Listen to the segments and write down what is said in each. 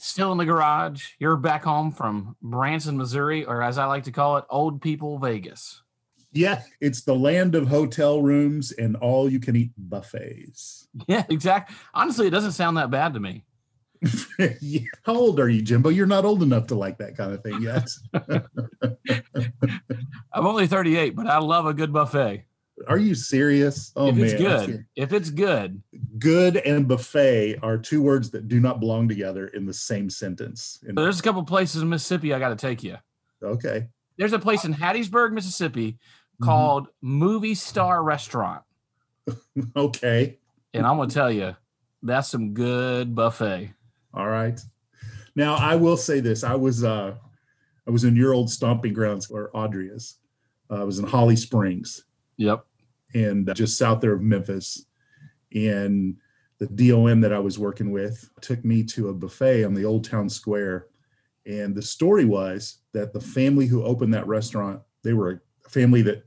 still in the garage. You're back home from Branson, Missouri, or as I like to call it, Old People Vegas. Yeah, it's the land of hotel rooms and all you can eat buffets. Yeah, exactly. Honestly, it doesn't sound that bad to me. yeah. How old are you, Jimbo? You're not old enough to like that kind of thing yet. I'm only 38, but I love a good buffet. Are you serious? Oh if it's man, good, if it's good, good and buffet are two words that do not belong together in the same sentence. So there's a couple places in Mississippi I got to take you. Okay. There's a place in Hattiesburg, Mississippi mm-hmm. called mm-hmm. Movie Star Restaurant. okay. And I'm gonna tell you, that's some good buffet. All right. Now I will say this: I was uh, I was in your old stomping grounds where Audrey is. Uh, I was in Holly Springs. Yep and just south there of Memphis. And the DOM that I was working with took me to a buffet on the Old Town Square. And the story was that the family who opened that restaurant, they were a family that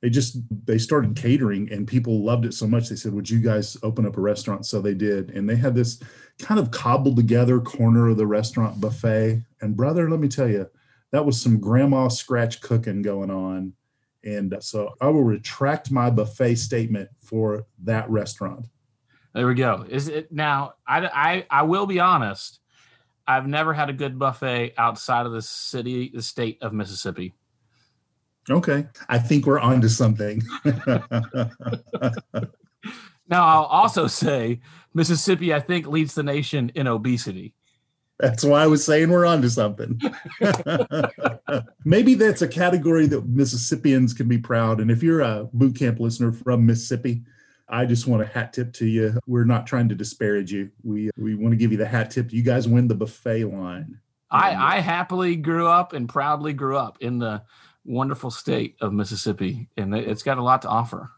they just they started catering and people loved it so much they said would you guys open up a restaurant? So they did. And they had this kind of cobbled together corner of the restaurant buffet. And brother let me tell you that was some grandma scratch cooking going on and so I will retract my buffet statement for that restaurant. There we go. Is it now? I, I, I will be honest. I've never had a good buffet outside of the city, the state of Mississippi. Okay. I think we're on to something. now, I'll also say Mississippi, I think, leads the nation in obesity. That's why I was saying we're on to something. Maybe that's a category that Mississippians can be proud. And if you're a boot camp listener from Mississippi, I just want a hat tip to you. We're not trying to disparage you. We we want to give you the hat tip. You guys win the buffet line. I, I happily grew up and proudly grew up in the wonderful state of Mississippi, and it's got a lot to offer.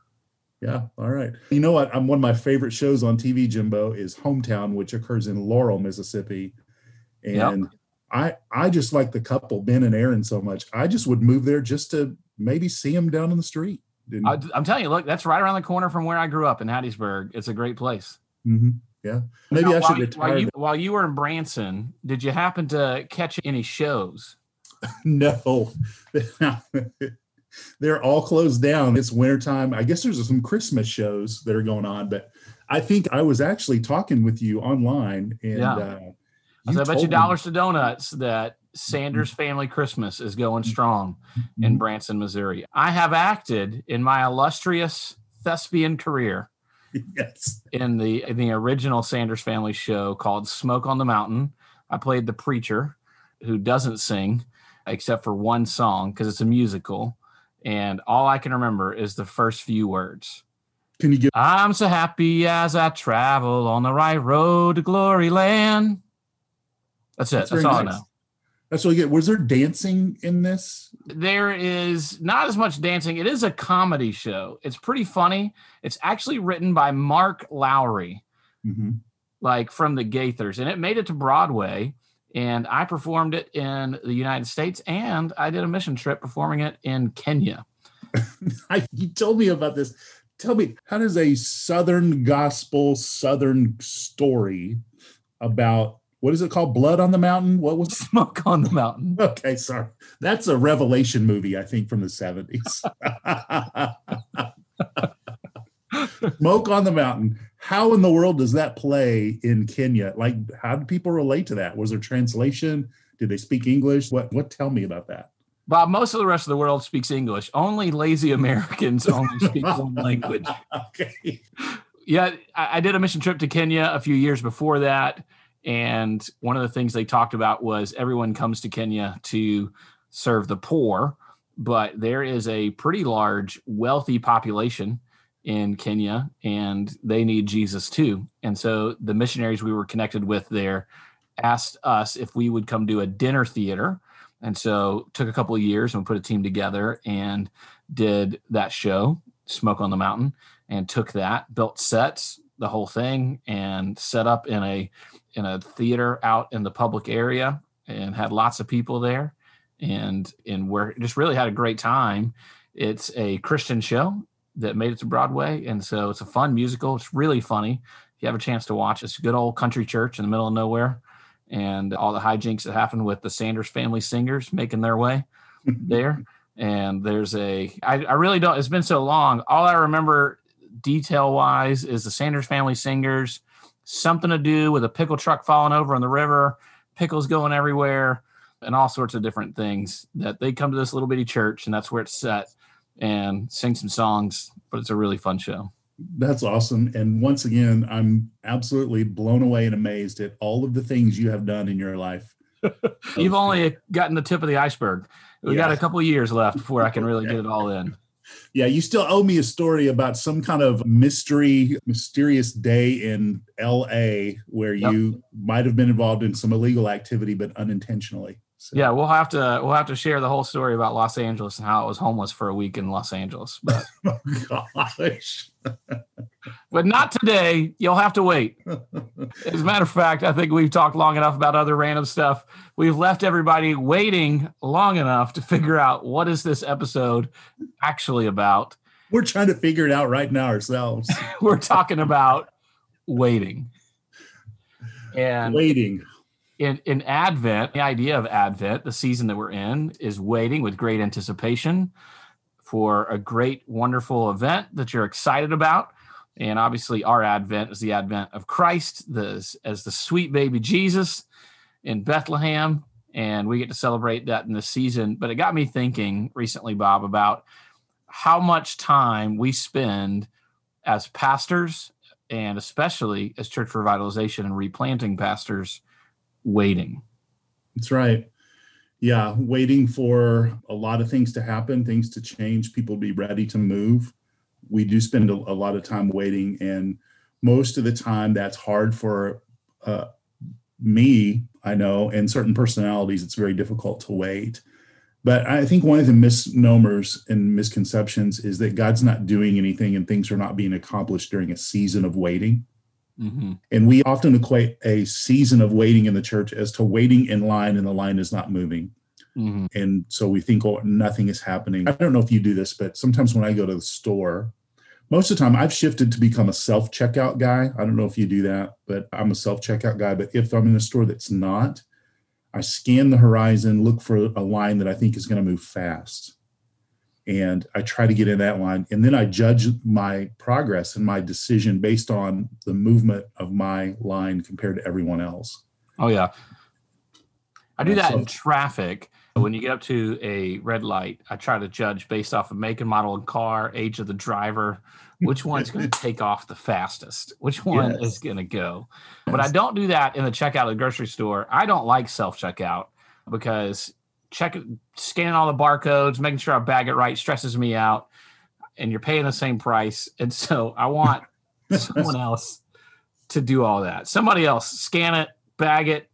Yeah. All right. You know what? I'm one of my favorite shows on TV, Jimbo, is Hometown, which occurs in Laurel, Mississippi. And yep. I I just like the couple Ben and Erin so much. I just would move there just to maybe see them down in the street. I, am telling you, look, that's right around the corner from where I grew up in Hattiesburg. It's a great place. Mm-hmm. Yeah, maybe now, I should while, retire. While you, while you were in Branson, did you happen to catch any shows? no, they're all closed down. It's wintertime. I guess there's some Christmas shows that are going on, but I think I was actually talking with you online, and yeah. uh, I bet you dollars to donuts that Sanders Family Christmas is going strong in mm-hmm. Branson, Missouri. I have acted in my illustrious thespian career. Yes. In the in the original Sanders Family show called Smoke on the Mountain, I played the preacher who doesn't sing except for one song because it's a musical, and all I can remember is the first few words. Can you get? I'm so happy as I travel on the right road to glory land. That's it. That's, That's all nice. I know. That's really good. Was there dancing in this? There is not as much dancing. It is a comedy show. It's pretty funny. It's actually written by Mark Lowry, mm-hmm. like from the Gaithers, and it made it to Broadway. And I performed it in the United States, and I did a mission trip performing it in Kenya. You told me about this. Tell me, how does a Southern gospel, Southern story about what is it called? Blood on the Mountain? What was Smoke on the Mountain? Okay, sorry. That's a Revelation movie, I think, from the 70s. Smoke on the Mountain. How in the world does that play in Kenya? Like, how do people relate to that? Was there translation? Did they speak English? What what tell me about that? Bob, most of the rest of the world speaks English. Only lazy Americans only speak one language. Okay. Yeah, I, I did a mission trip to Kenya a few years before that and one of the things they talked about was everyone comes to Kenya to serve the poor, but there is a pretty large wealthy population in Kenya and they need Jesus too. And so the missionaries we were connected with there asked us if we would come do a dinner theater And so took a couple of years and put a team together and did that show, Smoke on the Mountain, and took that, built sets, the whole thing, and set up in a in a theater out in the public area and had lots of people there and and we're just really had a great time. It's a Christian show that made it to Broadway, and so it's a fun musical. It's really funny. If you have a chance to watch, it's a good old country church in the middle of nowhere, and all the hijinks that happened with the Sanders family singers making their way there. And there's a I, I really don't. It's been so long. All I remember detail wise is the Sanders family singers, something to do with a pickle truck falling over in the river, pickles going everywhere and all sorts of different things that they come to this little bitty church and that's where it's set and sing some songs but it's a really fun show. That's awesome and once again i'm absolutely blown away and amazed at all of the things you have done in your life. You've only gotten the tip of the iceberg. We yeah. got a couple years left before i can really get it all in yeah, you still owe me a story about some kind of mystery, mysterious day in LA where yep. you might have been involved in some illegal activity, but unintentionally. So. Yeah, we'll have to we'll have to share the whole story about Los Angeles and how it was homeless for a week in Los Angeles. But oh, gosh. but not today. You'll have to wait. As a matter of fact, I think we've talked long enough about other random stuff. We've left everybody waiting long enough to figure out what is this episode actually about. We're trying to figure it out right now ourselves. We're talking about waiting. And waiting in, in Advent, the idea of Advent, the season that we're in, is waiting with great anticipation for a great, wonderful event that you're excited about. And obviously, our Advent is the Advent of Christ the, as the sweet baby Jesus in Bethlehem. And we get to celebrate that in this season. But it got me thinking recently, Bob, about how much time we spend as pastors and especially as church revitalization and replanting pastors waiting. That's right. Yeah, waiting for a lot of things to happen, things to change, people to be ready to move. We do spend a, a lot of time waiting, and most of the time that's hard for uh, me. I know, and certain personalities, it's very difficult to wait. But I think one of the misnomers and misconceptions is that God's not doing anything and things are not being accomplished during a season of waiting. Mm-hmm. And we often equate a season of waiting in the church as to waiting in line and the line is not moving. Mm-hmm. And so we think, oh, nothing is happening. I don't know if you do this, but sometimes when I go to the store, most of the time I've shifted to become a self checkout guy. I don't know if you do that, but I'm a self checkout guy. But if I'm in a store that's not, I scan the horizon, look for a line that I think is going to move fast and I try to get in that line. And then I judge my progress and my decision based on the movement of my line compared to everyone else. Oh, yeah. I do uh, that in traffic. Mm-hmm. When you get up to a red light, I try to judge based off of make and model of car, age of the driver, which one's going to take off the fastest, which one yes. is going to go. But I don't do that in the checkout of the grocery store. I don't like self checkout because checking, scanning all the barcodes, making sure I bag it right stresses me out. And you're paying the same price. And so I want someone else to do all that. Somebody else scan it, bag it,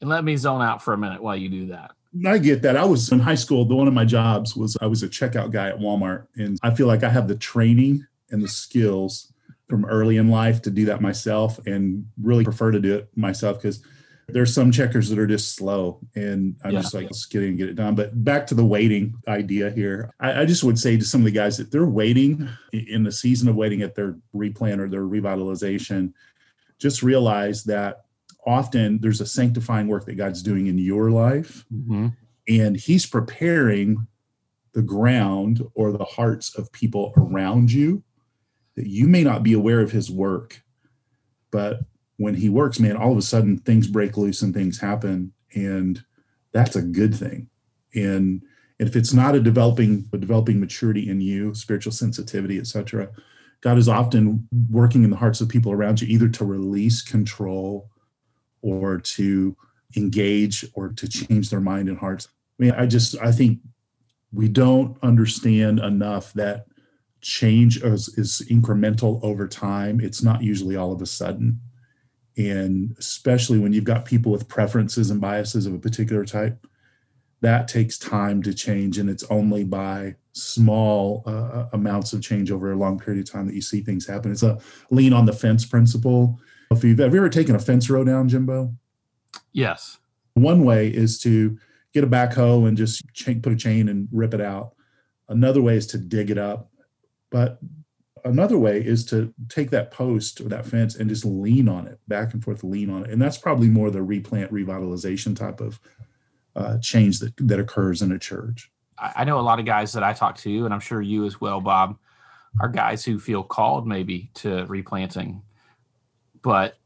and let me zone out for a minute while you do that. I get that. I was in high school. The one of my jobs was I was a checkout guy at Walmart, and I feel like I have the training and the skills from early in life to do that myself, and really prefer to do it myself because there's some checkers that are just slow and i'm yeah. just like let's get in and get it done but back to the waiting idea here I, I, just would say to some of the guys that they're waiting in the season of waiting at their replant or their revitalization just realize that often there's a sanctifying work that god's doing in your life mm-hmm. and he's preparing the ground or the hearts of people around you that you may not be aware of his work but when he works, man, all of a sudden things break loose and things happen, and that's a good thing. And, if it's not a developing a developing maturity in you, spiritual sensitivity, etc., God is often working in the hearts of people around you, either to release control or to engage or to change their mind and hearts. I mean, I just I think we don't understand enough that change is, is incremental over time. It's not usually all of a sudden and especially when you've got people with preferences and biases of a particular type that takes time to change and it's only by small uh, uh, amounts of change over a long period of time that you see things happen. It's a lean on the fence principle. If you've have you ever taken a fence row down jimbo? Yes. One way is to get a backhoe and just chain, put a chain and rip it out. Another way is to dig it up. But another way is to take that post or that fence and just lean on it back and forth lean on it and that's probably more the replant revitalization type of uh, change that that occurs in a church I know a lot of guys that I talk to, and I'm sure you as well, Bob, are guys who feel called maybe to replanting, but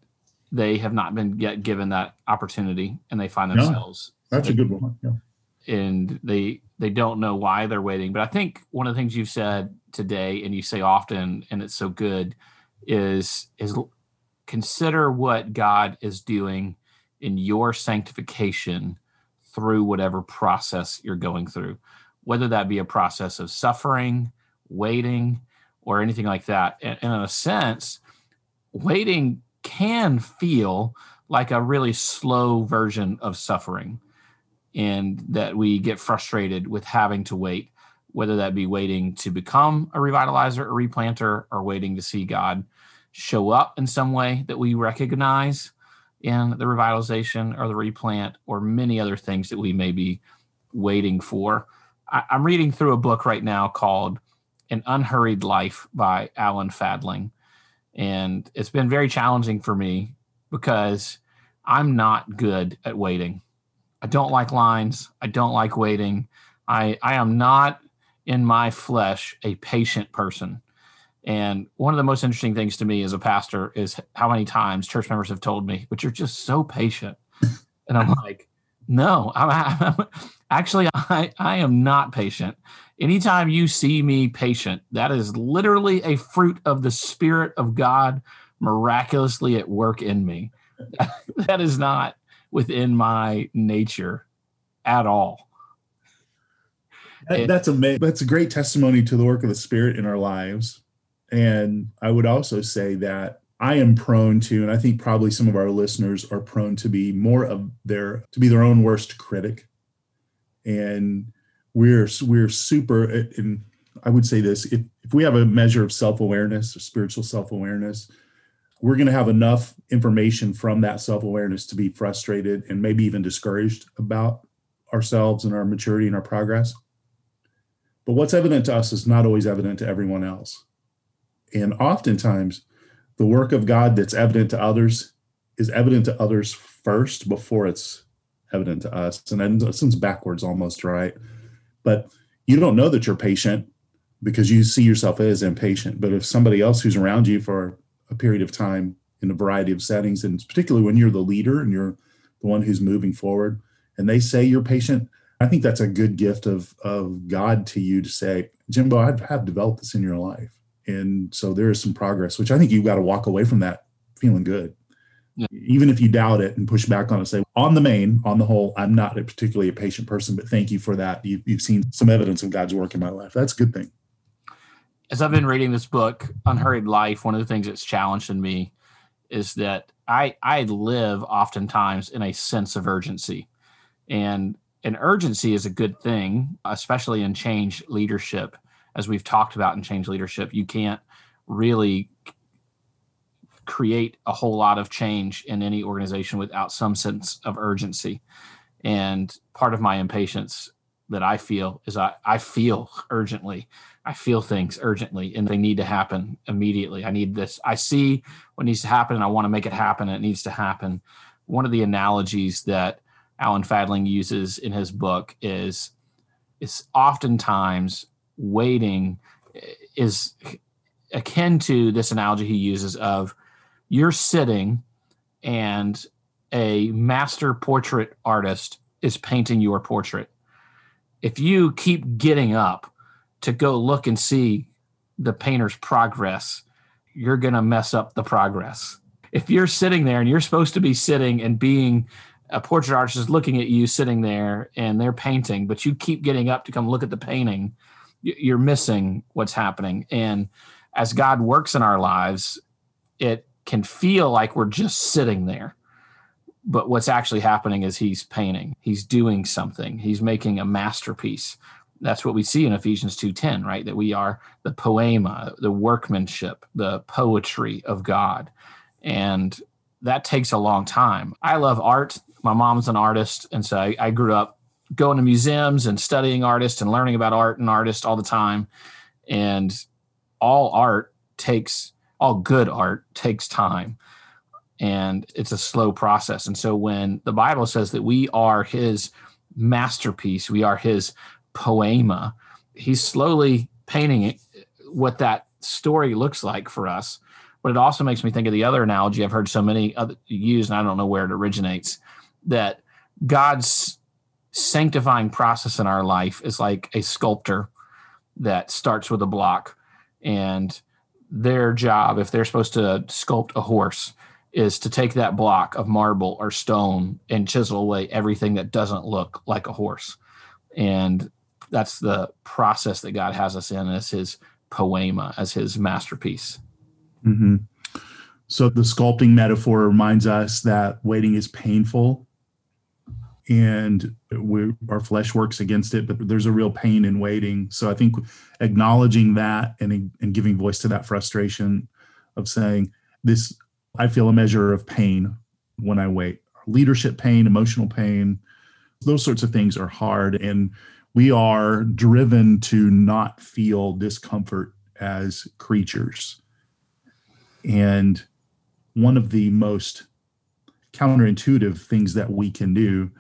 they have not been yet given that opportunity, and they find themselves. No, that's a good one. Yeah. And they they don't know why they're waiting. But I think one of the things you've said today, and you say often, and it's so good, is is consider what God is doing in your sanctification through whatever process you're going through whether that be a process of suffering, waiting, or anything like that. And, in a sense, waiting can feel like a really slow version of suffering, and that we get frustrated with having to wait, whether that be waiting to become a revitalizer or replanter, or waiting to see God show up in some way that we recognize in the revitalization or the replant, or many other things that we may be waiting for. I, am reading through a book right now called An Unhurried Life by Alan Fadling. And it's been very challenging for me because I'm not good at waiting. I don't like lines. I don't like waiting. I, I am not in my flesh a patient person. And one of the most interesting things to me as a pastor is how many times church members have told me, but you're just so patient. And I'm like, no, I'm, I'm, actually I, I am not patient. Anytime you see me patient, that is literally a fruit of the Spirit of God miraculously at work in me. that is not within my nature at all. That, that's amazing. That's a great testimony to the work of the Spirit in our lives. And I would also say that I am prone to, and I think probably some of our listeners are prone to be more of their to be their own worst critic. And we're we're super and I would say this if, if we have a measure of self-awareness or spiritual self-awareness, we're going to have enough information from that self-awareness to be frustrated and maybe even discouraged about ourselves and our maturity and our progress. But what's evident to us is not always evident to everyone else. And oftentimes the work of God that's evident to others is evident to others first before it's evident to us. And then it seems backwards almost, right? But you don't know that you're patient because you see yourself as impatient. But if somebody else who's around you for a period of time in a variety of settings, and particularly when you're the leader and you're the one who's moving forward, and they say you're patient, I think that's a good gift of of God to you to say, Jimbo, I have developed this in your life. And so there is some progress which i think you've got to walk away from that feeling good. Yeah. even if you doubt it and push back on it say on the main on the whole i'm not a particularly a patient person but thank you for that. You've, you've seen some evidence of god's work in my life. That's a good thing. As i've been reading this book unhurried life one of the things that's challenged in me is that i i live oftentimes in a sense of urgency. And an urgency is a good thing especially in change leadership as we've talked about in change leadership, you can't really create a whole lot of change in any organization without some sense of urgency. And part of my impatience that I feel is I, I feel urgently. I feel things urgently and they need to happen immediately. I need this. I see what needs to happen and I want to make it happen. And it needs to happen. One of the analogies that Alan Fadling uses in his book is is oftentimes waiting is akin to this analogy he uses of you're sitting and a master portrait artist is painting your portrait. If you keep getting up to go look and see the painter's progress, you're going to mess up the progress. If you're sitting there and you're supposed to be sitting and being a portrait artist is looking at you sitting there and they're painting, but you keep getting up to come look at the painting, you're missing what's happening. And as God works in our lives, it can feel like we're just sitting there. but what's actually happening is he's painting he's doing something he's making a masterpiece that's what we see in ephesians 2.10 right that we are the poema the workmanship the poetry of god and that takes a long time i love art my mom's an artist and so I, I grew up going to museums and studying artists and learning about art and artists all the time and all art takes all good art takes time and it's a slow process. And so when the Bible says that we are his masterpiece, we are his poema, he's slowly painting it, what that story looks like for us. But it also makes me think of the other analogy I've heard so many other used, and I don't know where it originates, that God's sanctifying process in our life is like a sculptor that starts with a block and their job if they're supposed to sculpt a horse is to take that block of marble or stone and chisel away everything that doesn't look like a horse. And that's the process that God has us in as his poema, as his masterpiece. Mm-hmm. So the sculpting metaphor reminds us that waiting is painful and we, our flesh works against it, but there's a real pain in waiting. So I think acknowledging that and, and giving voice to that frustration of saying, this I feel a measure of pain when I wait. Leadership pain, emotional pain, those sorts of things are hard. And we are driven to not feel discomfort as creatures. And one of the most counterintuitive things that we can do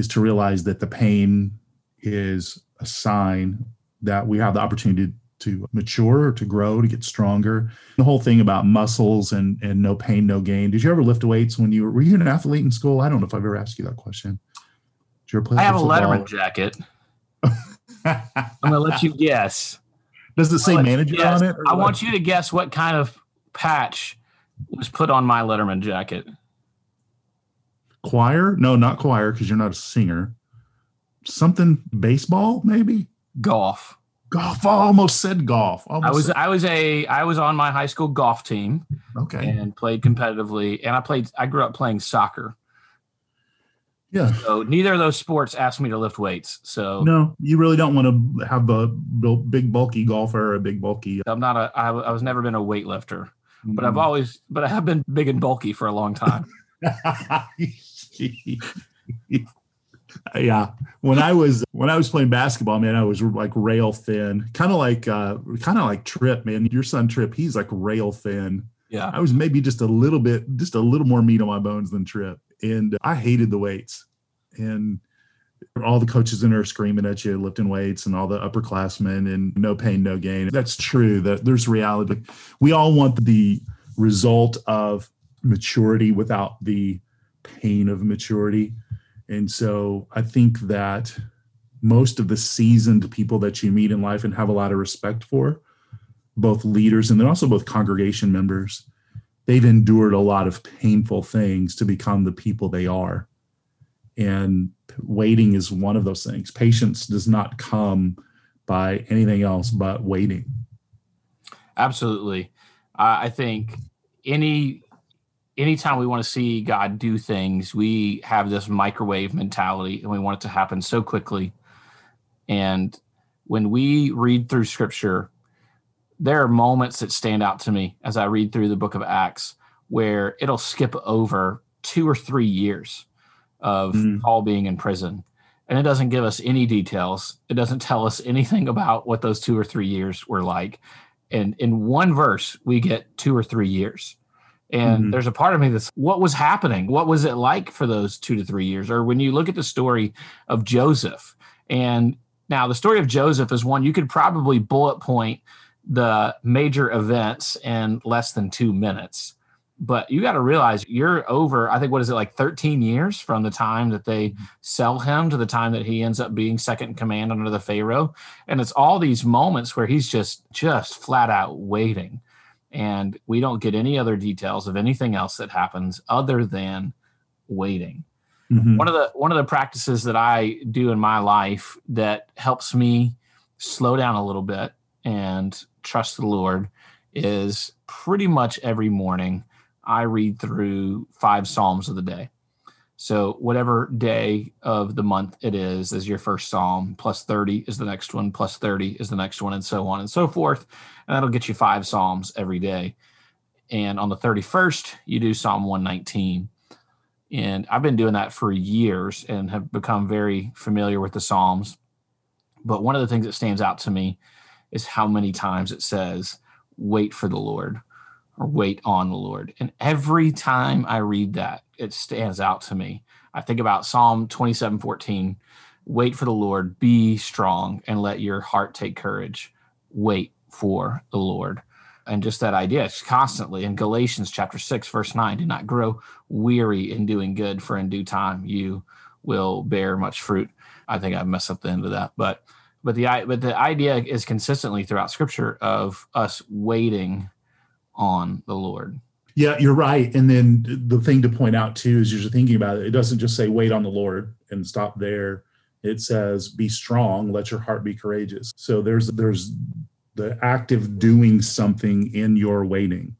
is to realize that the pain is a sign that we have the opportunity to mature, to grow, to get stronger. The whole thing about muscles and and no pain, no gain. Did you ever lift weights when you were were you an athlete in school? I don't know if I've ever asked you that question. Did you ever play I have a Letterman jacket. I'm gonna let you guess. Does it say manager on it? I what? want you to guess what kind of patch was put on my Letterman jacket. Choir? No, not choir, because you're not a singer. Something baseball, maybe? Golf golf. I almost said golf. Almost I was said. I was a I was on my high school golf team. Okay. And played competitively, and I played. I grew up playing soccer. Yeah. So neither of those sports asked me to lift weights. So no, you really don't want to have a big bulky golfer or a big bulky. I'm not a. I, I was never been a weightlifter, mm-hmm. but I've mm. always. But I have been big and bulky for a long time. yeah. When i was when i was playing basketball man i was like rail thin kind of like uh kind of like trip man. Your son trip he's like rail thin. Yeah. I was maybe just a little bit just a little more meat on my bones than trip and i hated the weights. And all the coaches in there screaming at you lifting weights and all the upperclassmen and no pain no gain. That's true that there's reality. We all want the result of maturity without the pain of maturity and so I think that most of the seasoned people that you meet in life and have a lot of respect for, both leaders and then also both congregation members, they've endured a lot of painful things to become the people they are. And waiting is one of those things. Patience does not come by anything else but waiting. Absolutely. I think any anytime we want to see God do things, we have this microwave mentality and we want it to happen so quickly. And when we read through scripture, there are moments that stand out to me as I read through the book of Acts where it'll skip over two or three years of mm. Paul being in prison. And it doesn't give us any details. It doesn't tell us anything about what those two or three years were like. And in one verse, we get two or three years. And mm-hmm. there's a part of me that's what was happening? What was it like for those two to three years? Or when you look at the story of Joseph, and now the story of Joseph is one you could probably bullet point the major events in less than two minutes. But you got to realize you're over, I think, what is it, like 13 years from the time that they mm-hmm. sell him to the time that he ends up being second in command under the Pharaoh. And it's all these moments where he's just, just flat out waiting and we don't get any other details of anything else that happens other than waiting. Mm-hmm. One of the one of the practices that I do in my life that helps me slow down a little bit and trust the Lord is pretty much every morning I read through five psalms of the day. So whatever day of the month it is is your first psalm, plus 30 is the next one, plus 30 is the next one, and so on and so forth. And that'll get you five psalms every day. And on the 31st, you do Psalm 119. And I've been doing that for years and have become very familiar with the Psalms. But one of the things that stands out to me is how many times it says, wait for the Lord or wait on the Lord. And every time I read that, it stands out to me. I think about Psalm 27 14. Wait for the Lord, be strong, and let your heart take courage. Wait for the Lord. And just that idea, it's constantly in Galatians chapter 6, verse 9 do not grow weary in doing good, for in due time you will bear much fruit. I think I messed up the end of that, but but the but the idea is consistently throughout Scripture of us waiting on the Lord. Yeah, you're right. And then the thing to point out too is you're thinking about it. It doesn't just say wait on the Lord and stop there. It says be strong, let your heart be courageous. So there's there's the active doing something in your waiting,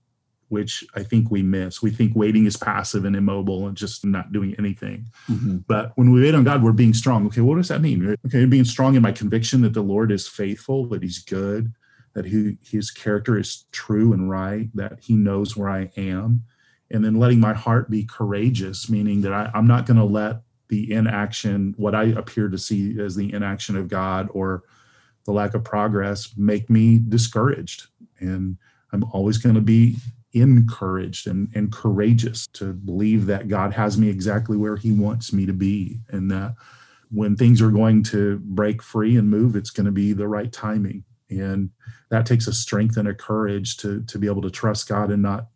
which I think we miss. We think waiting is passive and immobile and just not doing anything. Mm-hmm. But when we wait on God, we're being strong. Okay, what does that mean? Okay, being strong in my conviction that the Lord is faithful, that He's good, that he, his character is true and right, that he knows where I am. And then letting my heart be courageous, meaning that I, I'm not going to let the inaction, what I appear to see as the inaction of God or the lack of progress, make me discouraged. And I'm always going to be encouraged and, and courageous to believe that God has me exactly where He wants me to be. And that when things are going to break free and move, it's going to be the right timing and that takes a strength and a courage to to be able to trust god and not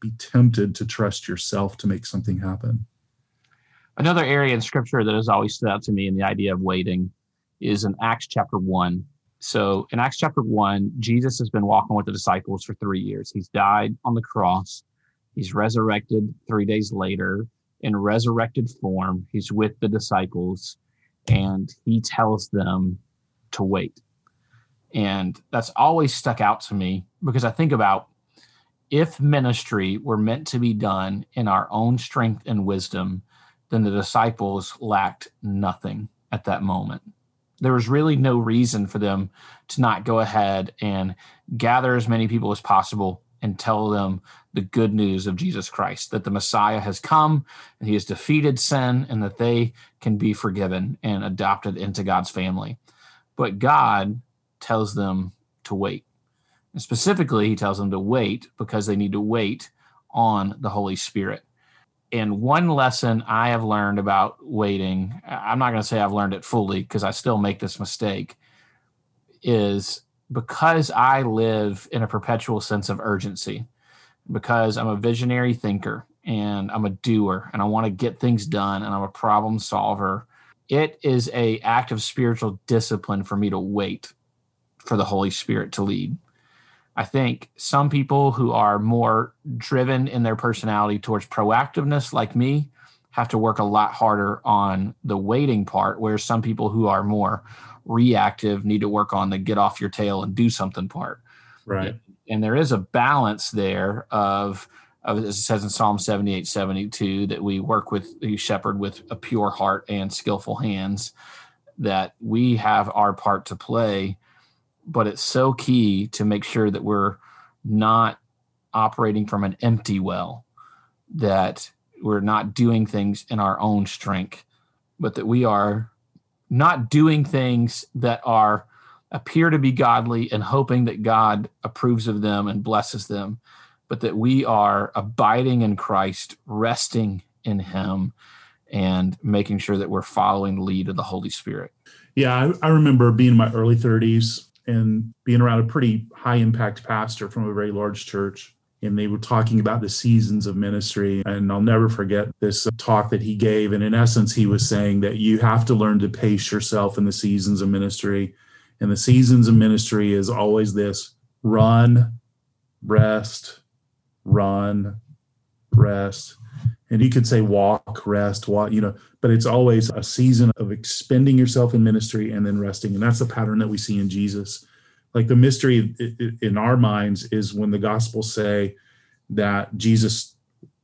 be tempted to trust yourself to make something happen. Another area in scripture that has always stood out to me in the idea of waiting is in acts chapter 1 so in acts chapter 1 jesus has been walking with the disciples for three years. He's died on the cross. He's resurrected three days later in resurrected form. He's with the disciples and he tells them to wait and that's always stuck out to me because I think about if ministry were meant to be done in our own strength and wisdom, then the disciples lacked nothing at that moment. There was really no reason for them to not go ahead and gather as many people as possible and tell them the good news of Jesus Christ that the Messiah has come and he has defeated sin and that they can be forgiven and adopted into God's family. But God tells them to wait. And specifically, he tells them to wait because they need to wait on the Holy Spirit. And one lesson I have learned about waiting, I'm not going to say I've learned it fully because I still make this mistake, is because I live in a perpetual sense of urgency, because I'm a visionary thinker and I'm a doer and I want to get things done and I'm a problem solver. It is a act of spiritual discipline for me to wait for the Holy Spirit to lead. I think some people who are more driven in their personality towards proactiveness, like me, have to work a lot harder on the waiting part, whereas some people who are more reactive need to work on the get off your tail and do something part. Right. And there is a balance there of, of as it says in Psalm 78, 72, that we work with, we shepherd with a pure heart and skillful hands, that we have our part to play but it's so key to make sure that we're not operating from an empty well, that we're not doing things in our own strength, but that we are not doing things that are appear to be godly and hoping that God approves of them and blesses them, but that we are abiding in Christ, resting in Him, and making sure that we're following the lead of the Holy Spirit. Yeah, I, I remember being in my early 30s and being around a pretty high impact pastor from a very large church. And they were talking about the seasons of ministry. And i'll never forget this talk that he gave. And in essence he was saying that you have to learn to pace yourself in the seasons of ministry. And the seasons of ministry is always this run rest run rest and you could say walk rest walk you know but it's always a season of expending yourself in ministry and then resting and that's the pattern that we see in jesus like the mystery in our minds is when the gospels say that jesus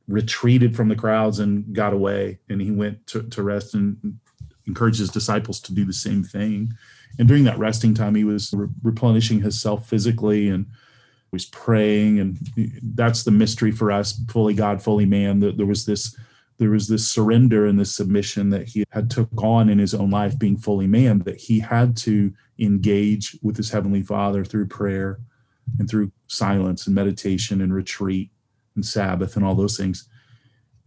retreated from the crowds and got away. And he went to, to rest and encouraged his disciples to do the same thing. And during that resting time, he was re- replenishing himself physically and was praying. And that's the mystery for us, fully God, fully man. That there was this there was this surrender and this submission that he had took on in his own life being fully man that he had to engage with his heavenly father through prayer and through silence and meditation and retreat and sabbath and all those things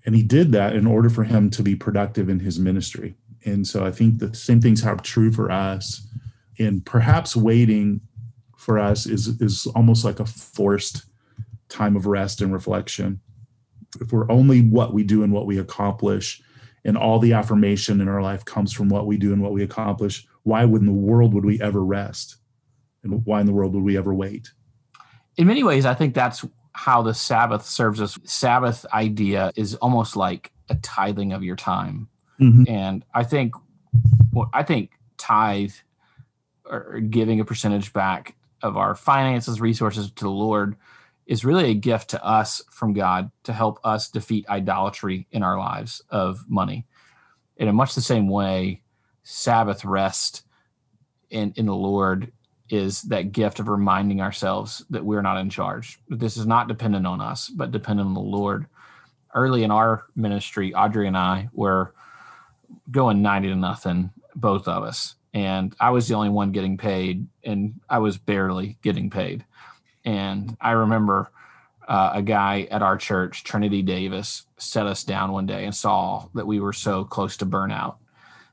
and he did that in order for him to be productive in his ministry and so i think the same things are true for us and perhaps waiting for us is is almost like a forced time of rest and reflection. If we're only what we do and what we accomplish and all the affirmation in our life comes from what we do and what we accomplish why would in the world would we ever rest? And why in the world would we ever wait? In many ways i think that's how the sabbath serves us. Sabbath idea is almost like a tithing of your time. Mm-hmm. and i think well, i think tithe or giving a percentage back of our finances resources to the lord is really a gift to us from God to help us defeat idolatry in our lives of money. And in much the same way, Sabbath rest in, in the Lord is that gift of reminding ourselves that we're not in charge. This is not dependent on us, but dependent on the Lord. Early in our ministry, Audrey and I were going 90 to nothing, both of us. And I was the only one getting paid, and I was barely getting paid and I remember uh, a guy at our church, Trinity Davis, set us down one day and saw that we were so close to burnout.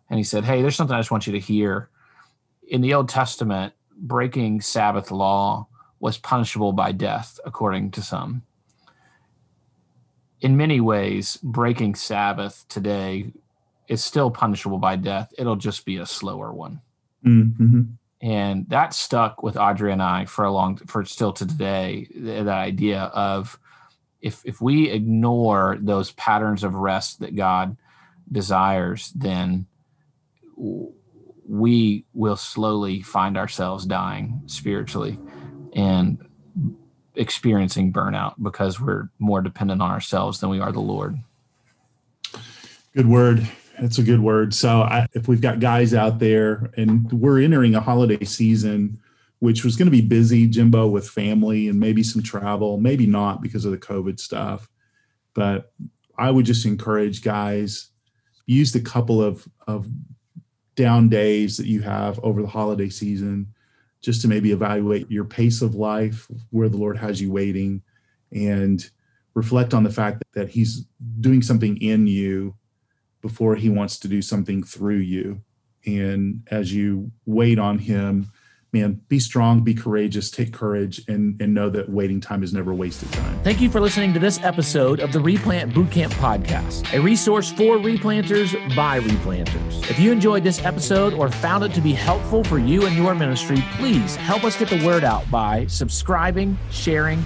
And he said, Hey, there's something I just want you to hear. In the Old Testament, breaking Sabbath law was punishable by death, according to some. In many ways, breaking Sabbath today is still punishable by death. It'll just be a slower one. Mm-hmm and that stuck with Audrey and I for a long for still to today that idea of if if we ignore those patterns of rest that God desires then we will slowly find ourselves dying spiritually and experiencing burnout because we're more dependent on ourselves than we are the Lord. Good word. That's a good word. So, I, if we've got guys out there and we're entering a holiday season, which was going to be busy, Jimbo, with family and maybe some travel, maybe not because of the COVID stuff. But I would just encourage guys use the couple of, of down days that you have over the holiday season just to maybe evaluate your pace of life, where the Lord has you waiting, and reflect on the fact that He's doing something in you before he wants to do something through you. And as you wait on him, man, be strong, be courageous, take courage, and, and know that waiting time is never wasted time. Thank you for listening to this episode of the Replant Bootcamp Podcast, a resource for replanters by replanters. If you enjoyed this episode or found it to be helpful for you and your ministry, please help us get the word out by subscribing, sharing,